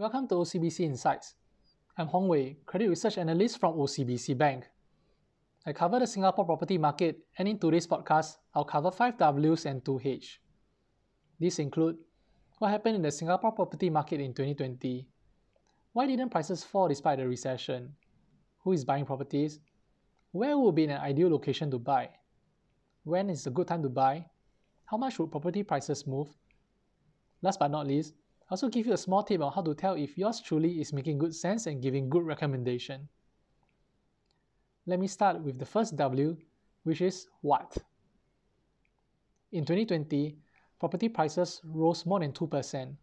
Welcome to OCBC Insights. I'm Hong Wei, Credit Research Analyst from OCBC Bank. I cover the Singapore property market, and in today's podcast, I'll cover 5 Ws and 2H. These include what happened in the Singapore property market in 2020, why didn't prices fall despite the recession, who is buying properties, where would be an ideal location to buy, when is a good time to buy, how much would property prices move, last but not least, also give you a small tip on how to tell if yours truly is making good sense and giving good recommendation. Let me start with the first W, which is what. In 2020, property prices rose more than 2%,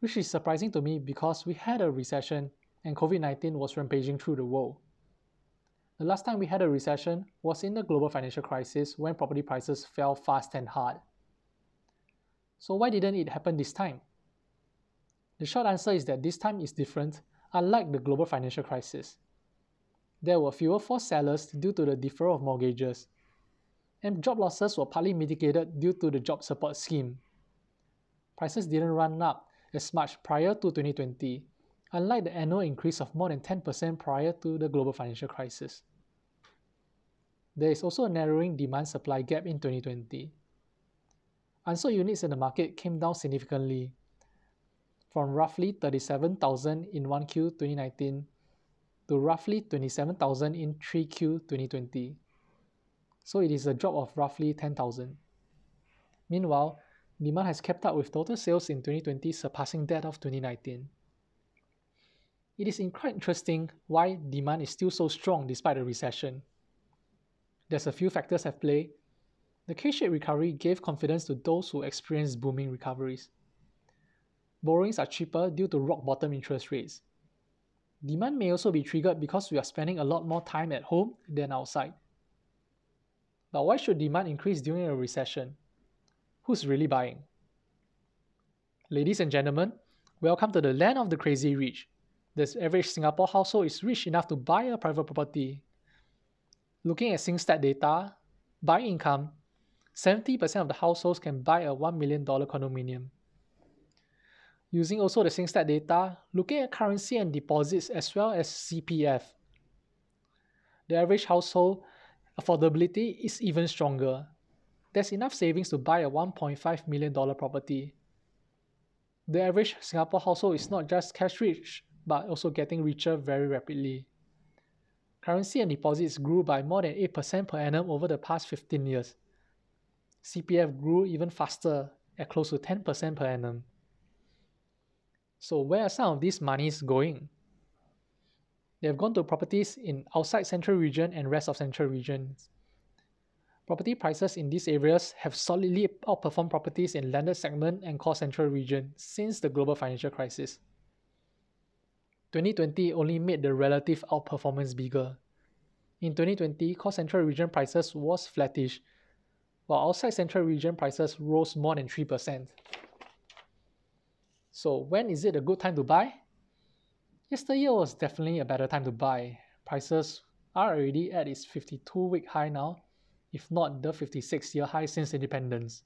which is surprising to me because we had a recession and COVID 19 was rampaging through the world. The last time we had a recession was in the global financial crisis when property prices fell fast and hard. So, why didn't it happen this time? The short answer is that this time is different, unlike the global financial crisis. There were fewer forced sellers due to the deferral of mortgages, and job losses were partly mitigated due to the job support scheme. Prices didn't run up as much prior to 2020, unlike the annual increase of more than 10% prior to the global financial crisis. There is also a narrowing demand supply gap in 2020. Unsold units in the market came down significantly from roughly 37,000 in 1Q 2019 to roughly 27,000 in 3Q 2020. So it is a drop of roughly 10,000. Meanwhile, demand has kept up with total sales in 2020 surpassing that of 2019. It is quite interesting why demand is still so strong despite the recession. There's a few factors at play. The K-shaped recovery gave confidence to those who experienced booming recoveries borrowings are cheaper due to rock bottom interest rates. Demand may also be triggered because we are spending a lot more time at home than outside. But why should demand increase during a recession? Who's really buying? Ladies and gentlemen, welcome to the land of the crazy rich. This average Singapore household is rich enough to buy a private property. Looking at SingStat data, by income, 70% of the households can buy a $1 million condominium using also the SingStat data, looking at currency and deposits as well as CPF. The average household affordability is even stronger. There's enough savings to buy a $1.5 million property. The average Singapore household is not just cash rich, but also getting richer very rapidly. Currency and deposits grew by more than 8% per annum over the past 15 years. CPF grew even faster at close to 10% per annum. So where are some of these monies going? They have gone to properties in outside central region and rest of central regions. Property prices in these areas have solidly outperformed properties in landed segment and core central region since the global financial crisis. 2020 only made the relative outperformance bigger. In 2020, core central region prices was flattish, while outside central region prices rose more than 3%. So when is it a good time to buy? Yesterday was definitely a better time to buy. Prices are already at its 52-week high now, if not the 56-year high since independence.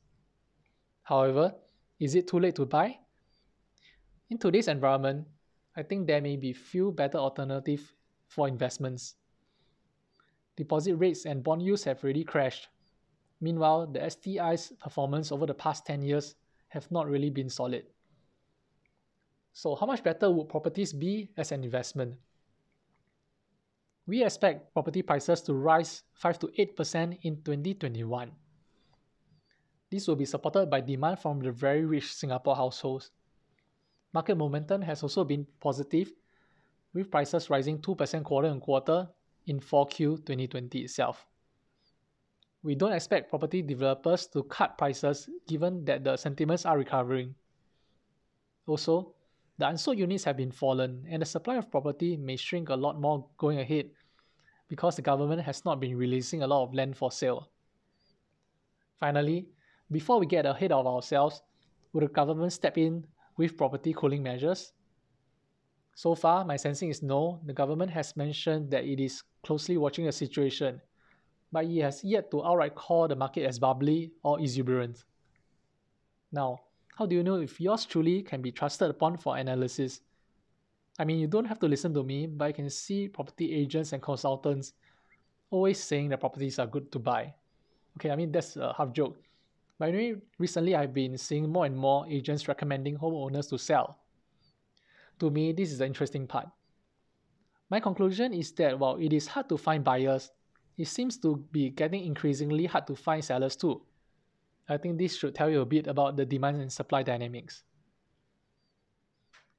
However, is it too late to buy? In today's environment, I think there may be few better alternatives for investments. Deposit rates and bond yields have already crashed. Meanwhile, the STI's performance over the past 10 years have not really been solid. So how much better would properties be as an investment? We expect property prices to rise 5 to 8% in 2021. This will be supported by demand from the very rich Singapore households. Market momentum has also been positive, with prices rising 2% quarter on quarter in 4Q 2020 itself. We don't expect property developers to cut prices given that the sentiments are recovering. Also, the unsold units have been fallen and the supply of property may shrink a lot more going ahead because the government has not been releasing a lot of land for sale. Finally, before we get ahead of ourselves, will the government step in with property cooling measures? So far, my sensing is no. The government has mentioned that it is closely watching the situation, but it has yet to outright call the market as bubbly or exuberant. Now, how do you know if yours truly can be trusted upon for analysis? I mean, you don't have to listen to me, but I can see property agents and consultants always saying that properties are good to buy. Okay, I mean, that's a half joke. But anyway, recently I've been seeing more and more agents recommending homeowners to sell. To me, this is the interesting part. My conclusion is that while it is hard to find buyers, it seems to be getting increasingly hard to find sellers too. I think this should tell you a bit about the demand and supply dynamics.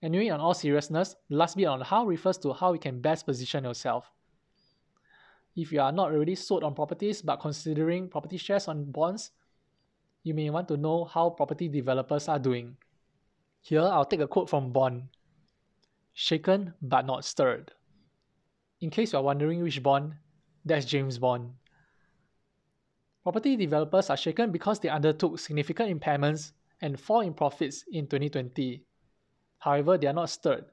Anyway, on all seriousness, the last bit on how refers to how you can best position yourself. If you are not already sold on properties but considering property shares on bonds, you may want to know how property developers are doing. Here, I'll take a quote from Bond Shaken but not stirred. In case you are wondering which Bond, that's James Bond. Property developers are shaken because they undertook significant impairments and fall in profits in 2020. However, they are not stirred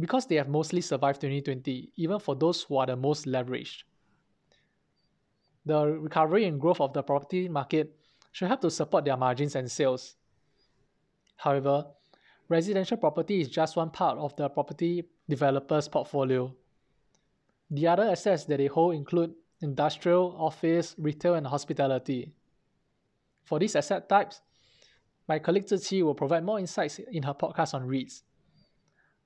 because they have mostly survived 2020, even for those who are the most leveraged. The recovery and growth of the property market should help to support their margins and sales. However, residential property is just one part of the property developer's portfolio. The other assets that they hold include industrial, office, retail, and hospitality. For these asset types, my colleague Ziqi will provide more insights in her podcast on REITs.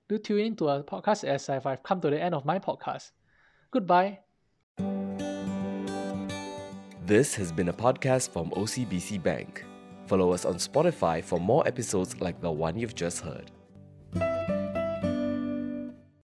Do tune in to her podcast as I've come to the end of my podcast. Goodbye. This has been a podcast from OCBC Bank. Follow us on Spotify for more episodes like the one you've just heard.